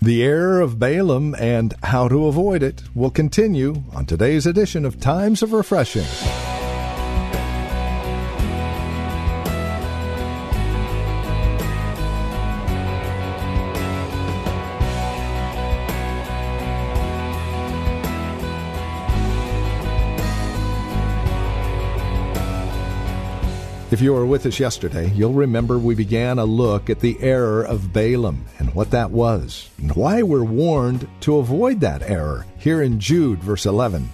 The error of Balaam and how to avoid it will continue on today's edition of Times of Refreshing. If you were with us yesterday, you'll remember we began a look at the error of Balaam and what that was, and why we're warned to avoid that error here in Jude, verse 11.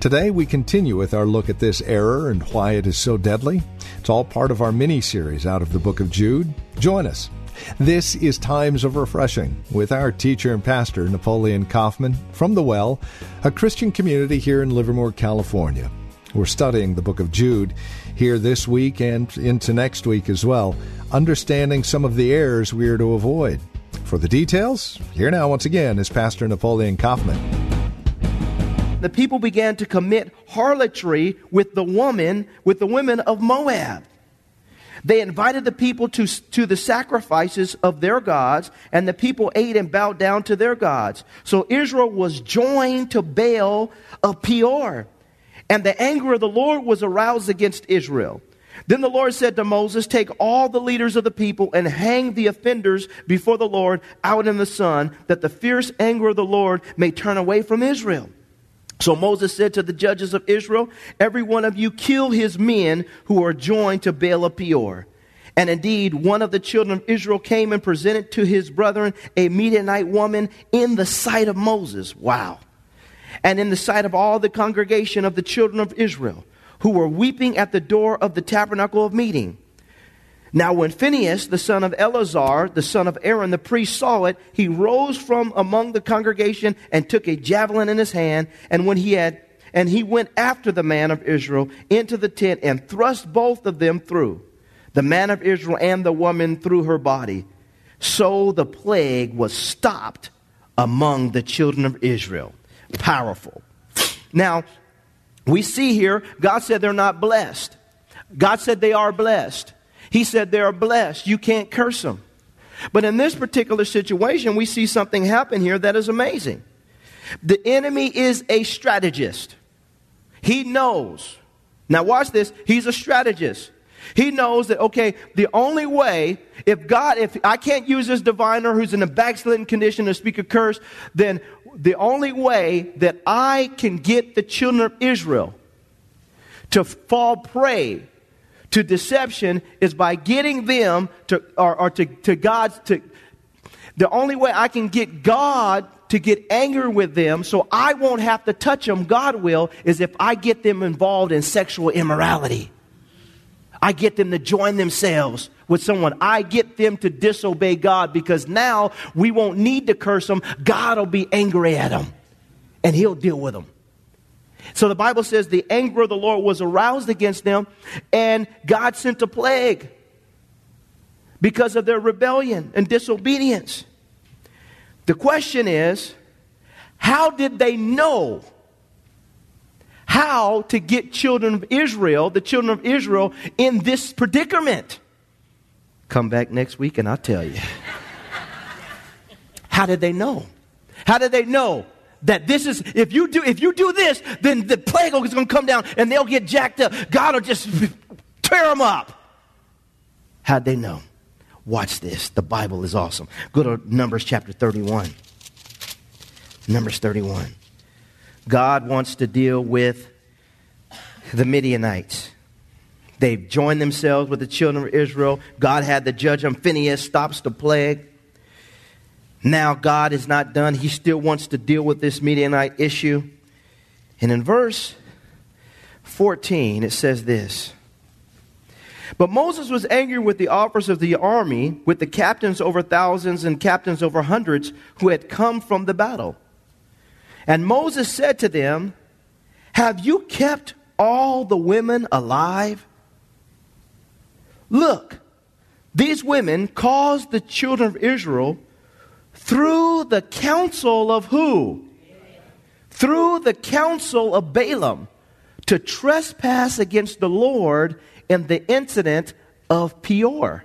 Today we continue with our look at this error and why it is so deadly. It's all part of our mini series out of the book of Jude. Join us. This is Times of Refreshing with our teacher and pastor, Napoleon Kaufman, from The Well, a Christian community here in Livermore, California. We're studying the book of Jude here this week and into next week as well, understanding some of the errors we are to avoid. For the details, here now once again is Pastor Napoleon Kaufman. The people began to commit harlotry with the woman, with the women of Moab. They invited the people to, to the sacrifices of their gods, and the people ate and bowed down to their gods. So Israel was joined to Baal of Peor. And the anger of the Lord was aroused against Israel. Then the Lord said to Moses, Take all the leaders of the people and hang the offenders before the Lord out in the sun, that the fierce anger of the Lord may turn away from Israel. So Moses said to the judges of Israel, Every one of you kill his men who are joined to Baal of Peor. And indeed, one of the children of Israel came and presented to his brethren a Midianite woman in the sight of Moses. Wow and in the sight of all the congregation of the children of Israel, who were weeping at the door of the tabernacle of meeting. Now, when Phinehas, the son of Eleazar, the son of Aaron, the priest, saw it, he rose from among the congregation and took a javelin in his hand. And when he had, and he went after the man of Israel into the tent and thrust both of them through, the man of Israel and the woman through her body. So the plague was stopped among the children of Israel powerful. Now, we see here, God said they're not blessed. God said they are blessed. He said they are blessed. You can't curse them. But in this particular situation, we see something happen here that is amazing. The enemy is a strategist. He knows. Now, watch this. He's a strategist. He knows that, okay, the only way, if God, if I can't use this diviner who's in a backslidden condition to speak a curse, then the only way that I can get the children of Israel to fall prey to deception is by getting them to, or, or to, to God's, to, the only way I can get God to get angry with them so I won't have to touch them, God will, is if I get them involved in sexual immorality. I get them to join themselves with someone. I get them to disobey God because now we won't need to curse them. God will be angry at them and he'll deal with them. So the Bible says the anger of the Lord was aroused against them and God sent a plague because of their rebellion and disobedience. The question is, how did they know how to get children of Israel, the children of Israel, in this predicament. Come back next week and I'll tell you. How did they know? How did they know that this is if you do if you do this, then the plague is going to come down and they'll get jacked up. God will just tear them up. How'd they know? Watch this. The Bible is awesome. Go to Numbers chapter 31. Numbers 31. God wants to deal with the Midianites. They've joined themselves with the children of Israel. God had to judge them. Phinehas stops the plague. Now God is not done. He still wants to deal with this Midianite issue. And in verse 14, it says this But Moses was angry with the officers of the army, with the captains over thousands and captains over hundreds who had come from the battle. And Moses said to them, Have you kept all the women alive? Look, these women caused the children of Israel through the counsel of who? Through the counsel of Balaam to trespass against the Lord in the incident of Peor.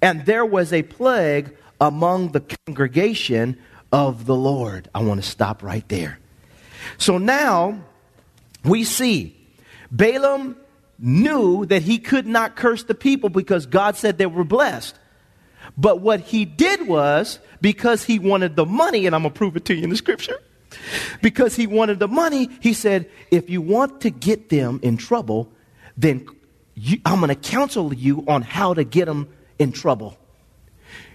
And there was a plague among the congregation of the Lord. I want to stop right there. So now we see Balaam knew that he could not curse the people because God said they were blessed. But what he did was because he wanted the money, and I'm going to prove it to you in the scripture. Because he wanted the money, he said, if you want to get them in trouble, then you, I'm going to counsel you on how to get them in trouble.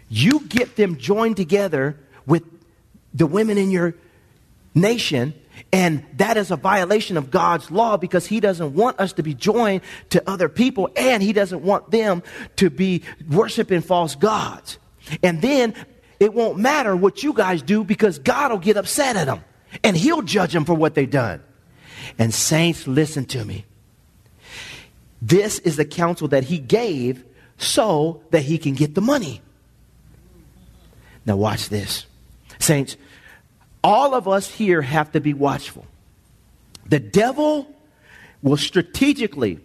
You get them joined together with the women in your nation, and that is a violation of God's law because He doesn't want us to be joined to other people, and He doesn't want them to be worshiping false gods. And then it won't matter what you guys do because God will get upset at them and He'll judge them for what they've done. And, saints, listen to me. This is the counsel that he gave so that he can get the money. Now, watch this. Saints, all of us here have to be watchful. The devil will strategically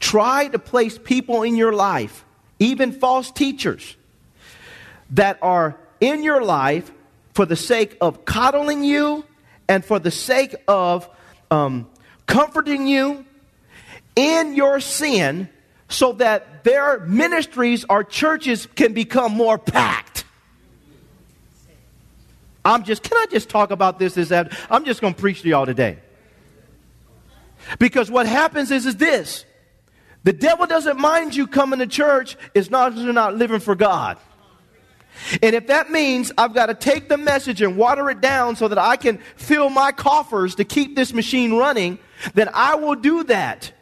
try to place people in your life, even false teachers, that are in your life for the sake of coddling you and for the sake of um, comforting you in your sin so that their ministries or churches can become more packed. I'm just, can I just talk about this? this that I'm just going to preach to y'all today. Because what happens is, is this the devil doesn't mind you coming to church as long as you're not living for God. And if that means I've got to take the message and water it down so that I can fill my coffers to keep this machine running, then I will do that.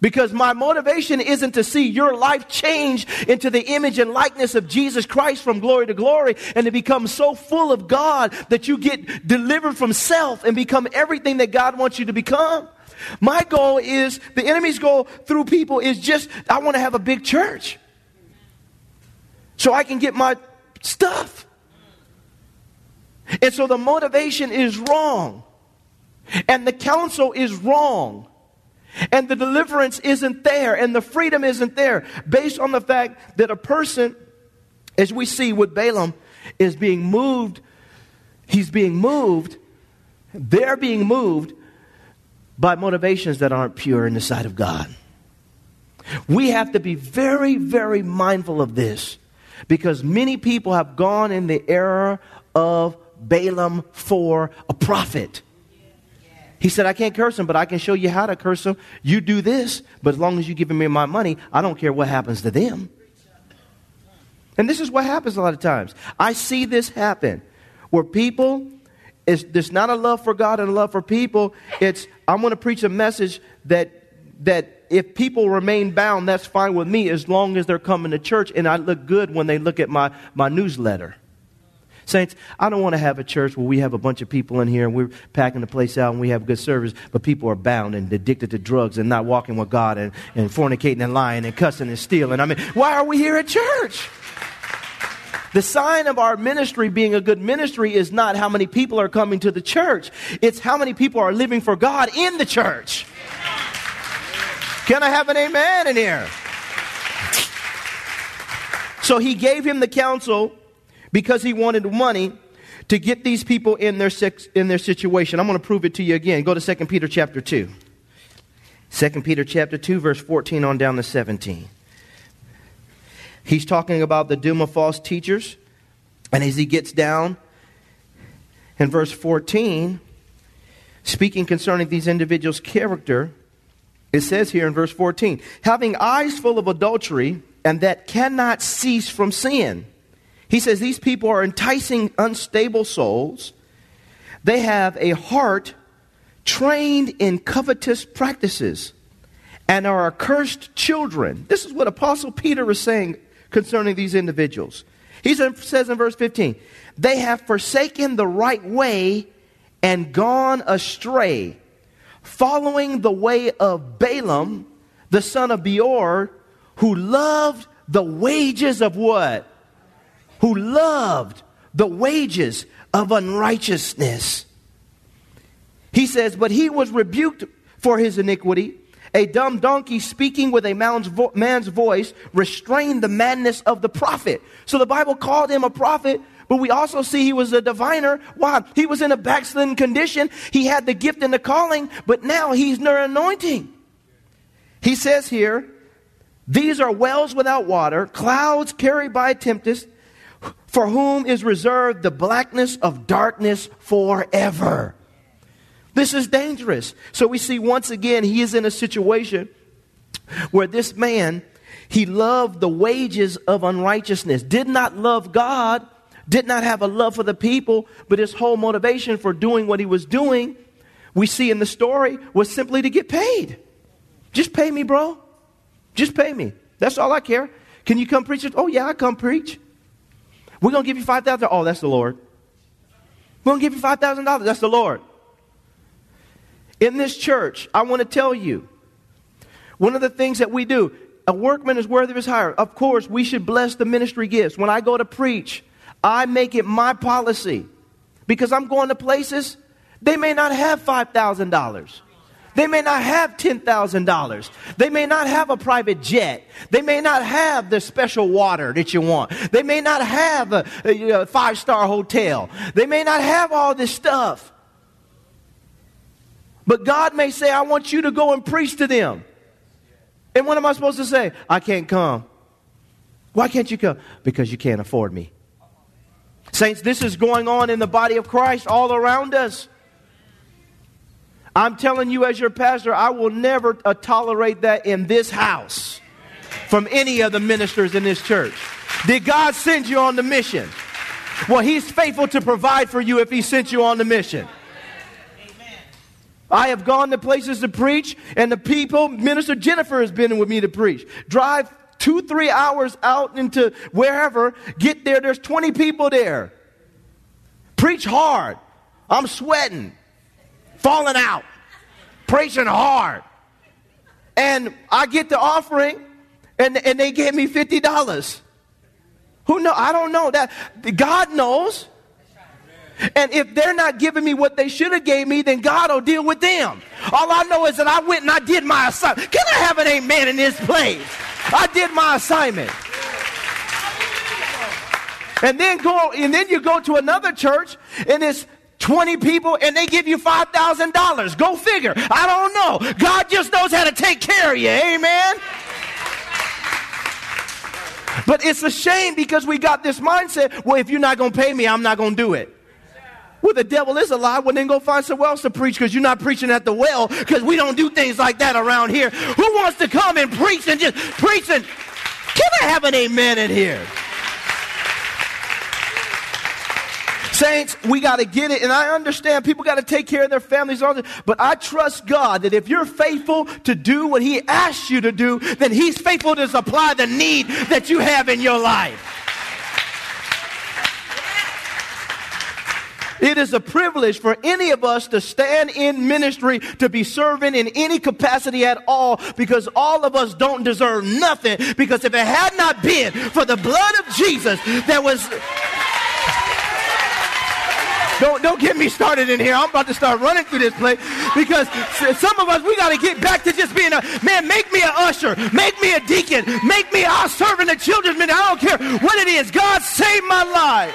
Because my motivation isn't to see your life change into the image and likeness of Jesus Christ from glory to glory and to become so full of God that you get delivered from self and become everything that God wants you to become. My goal is, the enemy's goal through people is just, I want to have a big church. So I can get my stuff. And so the motivation is wrong. And the counsel is wrong. And the deliverance isn't there, and the freedom isn't there, based on the fact that a person, as we see with Balaam, is being moved. He's being moved. They're being moved by motivations that aren't pure in the sight of God. We have to be very, very mindful of this because many people have gone in the error of Balaam for a profit. He said, I can't curse him, but I can show you how to curse him. You do this, but as long as you're giving me my money, I don't care what happens to them. And this is what happens a lot of times. I see this happen where people, it's, there's not a love for God and a love for people. It's, I'm going to preach a message that, that if people remain bound, that's fine with me as long as they're coming to church and I look good when they look at my, my newsletter. Saints, I don't want to have a church where we have a bunch of people in here and we're packing the place out and we have good service, but people are bound and addicted to drugs and not walking with God and, and fornicating and lying and cussing and stealing. I mean, why are we here at church? The sign of our ministry being a good ministry is not how many people are coming to the church. It's how many people are living for God in the church. Can I have an amen in here? So he gave him the counsel because he wanted money to get these people in their, in their situation. I'm going to prove it to you again. Go to 2 Peter chapter 2. 2 Peter chapter 2, verse 14 on down to 17. He's talking about the doom of false teachers. And as he gets down in verse 14, speaking concerning these individuals' character, it says here in verse 14, having eyes full of adultery and that cannot cease from sin he says these people are enticing unstable souls. They have a heart trained in covetous practices, and are accursed children. This is what Apostle Peter is saying concerning these individuals. He says in verse 15, They have forsaken the right way and gone astray, following the way of Balaam, the son of Beor, who loved the wages of what? Who loved the wages of unrighteousness. He says, But he was rebuked for his iniquity. A dumb donkey speaking with a man's, vo- man's voice restrained the madness of the prophet. So the Bible called him a prophet, but we also see he was a diviner. Why? He was in a backslidden condition. He had the gift and the calling, but now he's near anointing. He says here, these are wells without water, clouds carried by a tempest, for whom is reserved the blackness of darkness forever. This is dangerous. So we see once again he is in a situation where this man, he loved the wages of unrighteousness, did not love God, did not have a love for the people, but his whole motivation for doing what he was doing, we see in the story, was simply to get paid. Just pay me, bro. Just pay me. That's all I care. Can you come preach? Oh, yeah, I come preach. We're going to give you 5000 Oh, that's the Lord. We're going to give you $5,000. That's the Lord. In this church, I want to tell you one of the things that we do, a workman is worthy of his hire. Of course, we should bless the ministry gifts. When I go to preach, I make it my policy because I'm going to places they may not have $5,000. They may not have $10,000. They may not have a private jet. They may not have the special water that you want. They may not have a, a, five star hotel. They may not have all this stuff. But God may say, I want you to go and preach to them. And what am I supposed to say? I can't come. Why can't you come? Because you can't afford me. Saints, this is going on in the body of Christ all around us. I'm telling you, as your pastor, I will never uh, tolerate that in this house from any of the ministers in this church. Did God send you on the mission? Well, He's faithful to provide for you if He sent you on the mission. I have gone to places to preach, and the people, Minister Jennifer has been with me to preach. Drive two, three hours out into wherever, get there, there's 20 people there. Preach hard. I'm sweating, falling out, preaching hard. And I get the offering, and, and they gave me $50. Who know? I don't know that. God knows. And if they're not giving me what they should have gave me, then God will deal with them. All I know is that I went and I did my assignment. Can I have an amen in this place? I did my assignment. And then go and then you go to another church and it's 20 people and they give you $5,000. Go figure. I don't know. God just knows how to take care of you. Amen. But it's a shame because we got this mindset, well, if you're not going to pay me, I'm not going to do it. Well, the devil is a lie. Well, then go find somewhere else to preach because you're not preaching at the well because we don't do things like that around here. Who wants to come and preach and just preach and can I have an amen in here? Saints, we got to get it. And I understand people got to take care of their families. But I trust God that if you're faithful to do what He asks you to do, then He's faithful to supply the need that you have in your life. It is a privilege for any of us to stand in ministry, to be serving in any capacity at all, because all of us don't deserve nothing. Because if it had not been for the blood of Jesus that was. Don't, don't get me started in here. I'm about to start running through this place because some of us, we got to get back to just being a man. Make me an usher. Make me a deacon. Make me a servant, a children's ministry. I don't care what it is. God saved my life.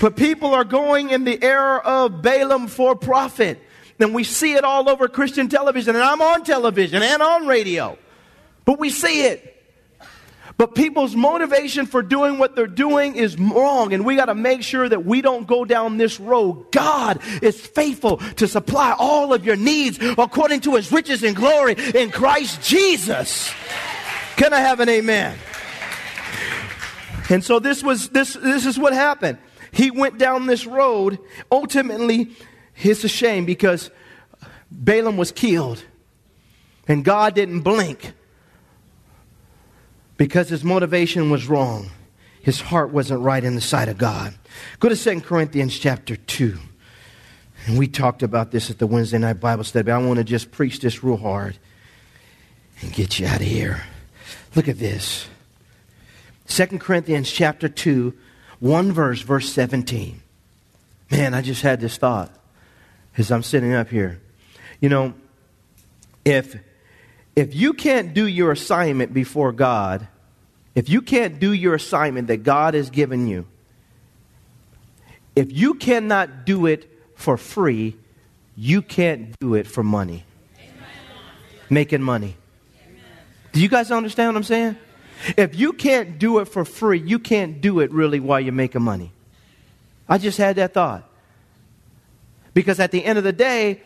But people are going in the era of Balaam for profit. And we see it all over Christian television. And I'm on television and on radio. But we see it. But people's motivation for doing what they're doing is wrong, and we got to make sure that we don't go down this road. God is faithful to supply all of your needs according to his riches and glory in Christ Jesus. Can I have an amen? And so this was this this is what happened. He went down this road. Ultimately, it's a shame because Balaam was killed and God didn't blink because his motivation was wrong. His heart wasn't right in the sight of God. Go to 2 Corinthians chapter 2. And we talked about this at the Wednesday night Bible study, I want to just preach this real hard and get you out of here. Look at this. 2 Corinthians chapter 2, one verse, verse 17. Man, I just had this thought as I'm sitting up here. You know, if if you can't do your assignment before God, if you can't do your assignment that God has given you, if you cannot do it for free, you can't do it for money. Amen. Making money. Amen. Do you guys understand what I'm saying? If you can't do it for free, you can't do it really while you're making money. I just had that thought. Because at the end of the day,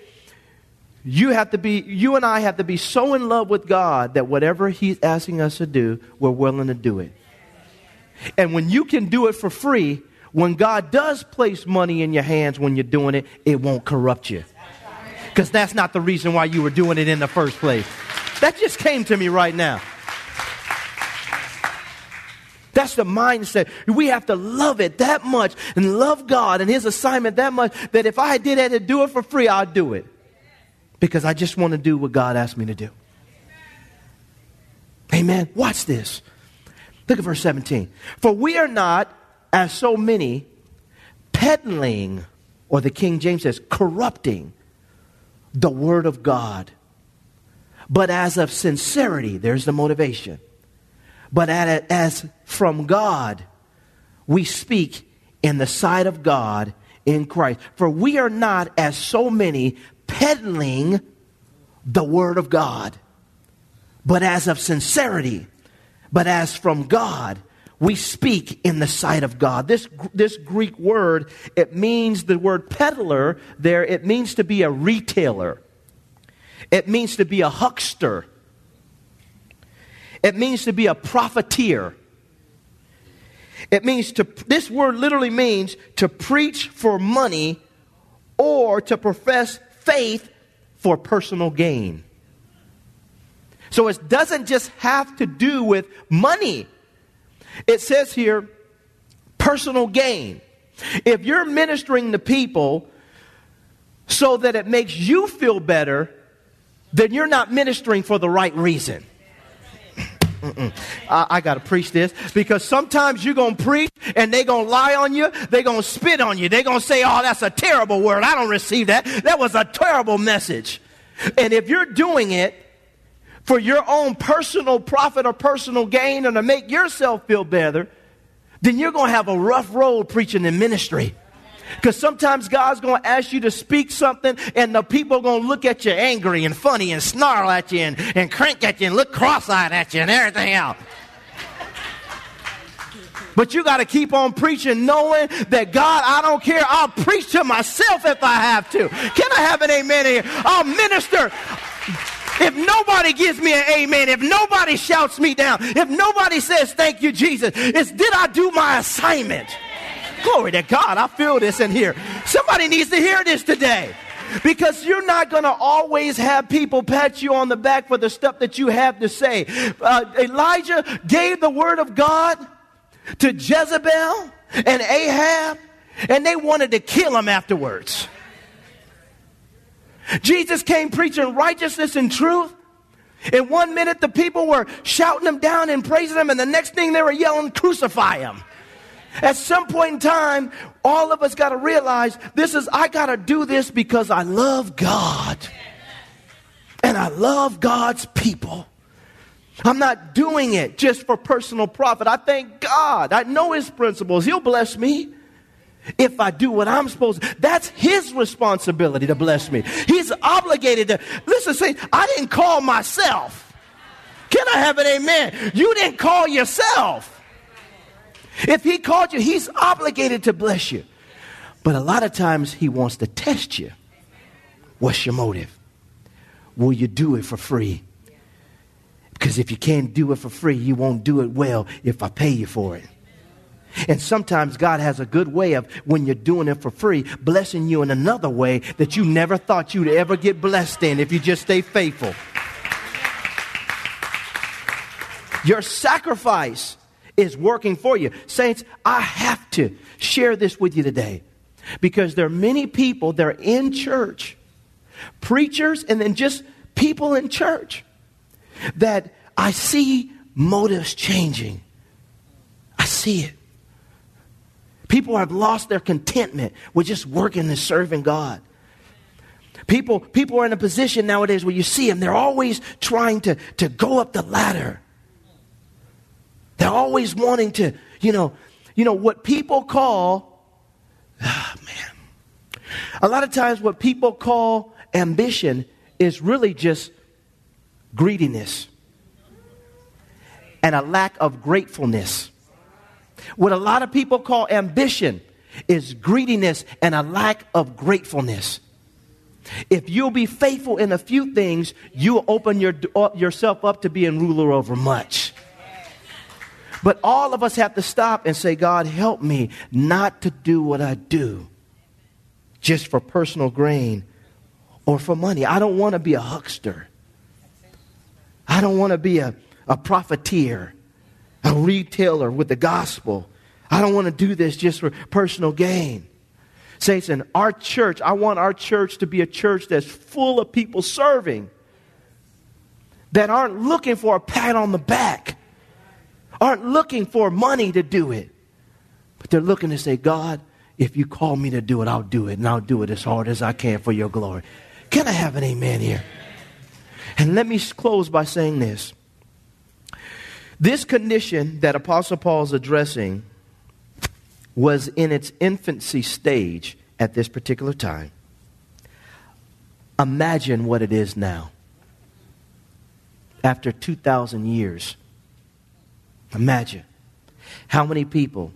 you have to be, you and I have to be so in love with God that whatever He's asking us to do, we're willing to do it. And when you can do it for free, when God does place money in your hands when you're doing it, it won't corrupt you. Because that's not the reason why you were doing it in the first place. That just came to me right now. That's the mindset. We have to love it that much and love God and His assignment that much that if I did had to do it for free, I'd do it because I just want to do what God asked me to do. Amen. Watch this. Look at verse 17. For we are not, as so many, peddling, or the King James says, corrupting the word of God, but as of sincerity, there's the motivation. But as from God, we speak in the sight of God in Christ. For we are not, as so many, peddling the Word of God, but as of sincerity, but as from God. We speak in the sight of God. This, this Greek word, it means the word peddler there, it means to be a retailer. It means to be a huckster. It means to be a profiteer. It means to, this word literally means to preach for money or to profess faith for personal gain. So it doesn't just have to do with money. It says here, personal gain. If you're ministering to people so that it makes you feel better, then you're not ministering for the right reason. I, I got to preach this because sometimes you're going to preach and they're going to lie on you. They're going to spit on you. They're going to say, oh, that's a terrible word. I don't receive that. That was a terrible message. And if you're doing it for your own personal profit or personal gain and to make yourself feel better, then you're going to have a rough road preaching in ministry. Because sometimes God's going to ask you to speak something, and the people are going to look at you angry and funny and snarl at you and, and crank at you and look cross eyed at you and everything else. But you got to keep on preaching, knowing that God, I don't care. I'll preach to myself if I have to. Can I have an amen here? I'll minister. If nobody gives me an amen, if nobody shouts me down, if nobody says thank you, Jesus, it's did I do my assignment? Glory to God. I feel this in here. Somebody needs to hear this today. Because you're not going to always have people pat you on the back for the stuff that you have to say. Uh, Elijah gave the word of God to Jezebel and Ahab, and they wanted to kill him afterwards. Jesus came preaching righteousness and truth. In one minute, the people were shouting him down and praising him, and the next thing they were yelling, Crucify him. At some point in time, all of us got to realize this is, I got to do this because I love God. And I love God's people. I'm not doing it just for personal profit. I thank God. I know His principles. He'll bless me if I do what I'm supposed to. That's His responsibility to bless me. He's obligated to. Listen, say, I didn't call myself. Can I have an amen? You didn't call yourself. If He called you, He's obligated to bless you. But a lot of times He wants to test you. What's your motive? Will you do it for free? Because if you can't do it for free, you won't do it well if I pay you for it. And sometimes God has a good way of, when you're doing it for free, blessing you in another way that you never thought you'd ever get blessed in if you just stay faithful. Your sacrifice is working for you. Saints, I have to share this with you today because there are many people that are in church, preachers, and then just people in church that I see motives changing. I see it. People have lost their contentment with just working and serving God. People, people are in a position nowadays where you see them, they're always trying to, to go up the ladder. They're always wanting to, you know, you know, what people call, ah, man. A lot of times what people call ambition is really just greediness and a lack of gratefulness. What a lot of people call ambition is greediness and a lack of gratefulness. If you'll be faithful in a few things, you'll open your, yourself up to being ruler over much. But all of us have to stop and say, God, help me not to do what I do just for personal gain or for money. I don't want to be a huckster. I don't want to be a, a profiteer a retailer with the gospel. I don't want to do this just for personal gain. Saints, in our church, I want our church to be a church that's full of people serving that aren't looking for a pat on the back, aren't looking for money to do it, but they're looking to say, God, if you call me to do it, I'll do it, and I'll do it as hard as I can for your glory. Can I have an amen here? And let me close by saying this. This condition that Apostle Paul is addressing was in its infancy stage at this particular time. Imagine what it is now. After 2,000 years. Imagine how many people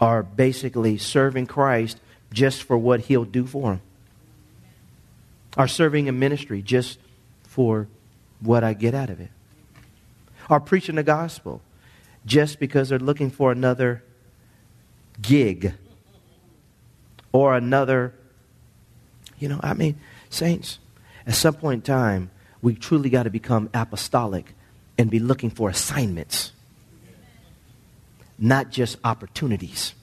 are basically serving Christ just for what he'll do for them, are serving a ministry just for what I get out of it. Are preaching the gospel just because they're looking for another gig or another, you know, I mean, saints, at some point in time, we truly got to become apostolic and be looking for assignments, not just opportunities.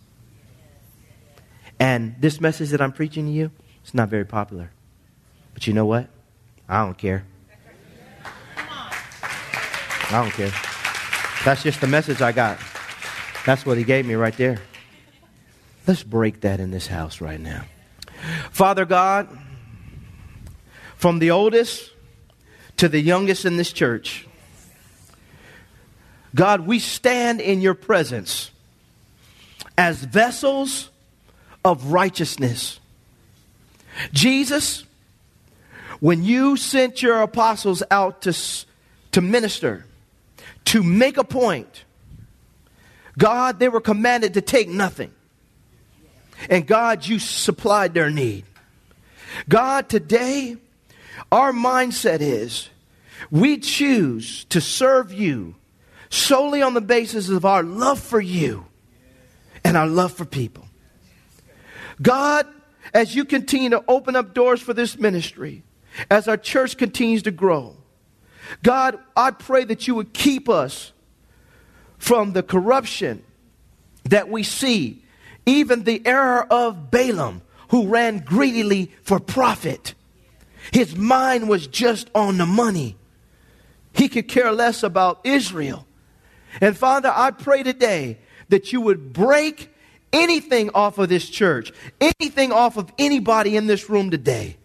And this message that I'm preaching to you, it's not very popular. But you know what? I don't care. I don't care. That's just the message I got. That's what he gave me right there. Let's break that in this house right now. Father God, from the oldest to the youngest in this church, God, we stand in your presence as vessels of righteousness. Jesus, when you sent your apostles out to, to minister, to make a point. God, they were commanded to take nothing. And God, you supplied their need. God, today, our mindset is we choose to serve you solely on the basis of our love for you and our love for people. God, as you continue to open up doors for this ministry, as our church continues to grow, God, I pray that you would keep us from the corruption that we see, even the error of Balaam, who ran greedily for profit. His mind was just on the money. He could care less about Israel. And Father, I pray today that you would break anything off of this church, anything off of anybody in this room today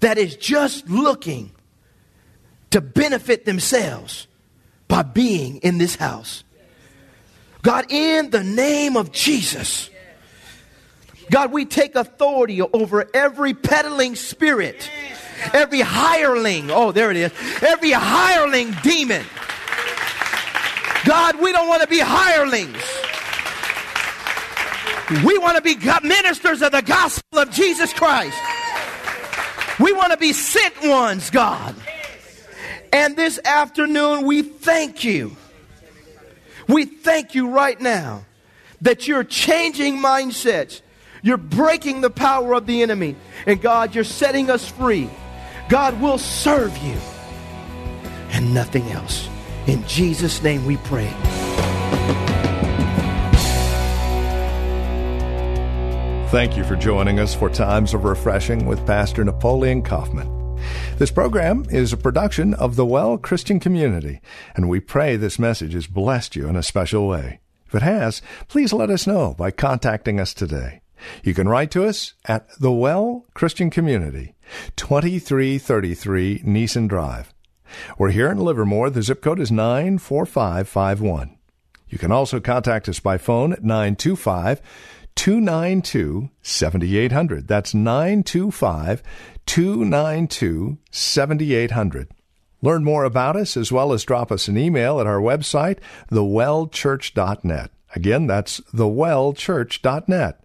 that is just looking to benefit themselves by being in this house. God, in the name of Jesus, God, we take authority over every peddling spirit, every hireling. Oh, there it is. Every hireling demon. God, we don't want to be hirelings. We want to be ministers of the gospel of Jesus Christ. We want to be sent ones, God. And this afternoon, we thank you. We thank you right now that you're changing mindsets. You're breaking the power of the enemy. And God, you're setting us free. God will serve you and nothing else. In Jesus' name we pray. Thank you for joining us for Times of Refreshing with Pastor Napoleon Kaufman. This program is a production of the Well Christian Community, and we pray this message has blessed you in a special way. If it has, please let us know by contacting us today. You can write to us at the Well Christian Community, 2333 Nissen Drive. We're here in Livermore. The zip code is 94551. You can also contact us by phone at 925 292 7800. That's 925 292 7800. Learn more about us as well as drop us an email at our website, thewellchurch.net. Again, that's thewellchurch.net.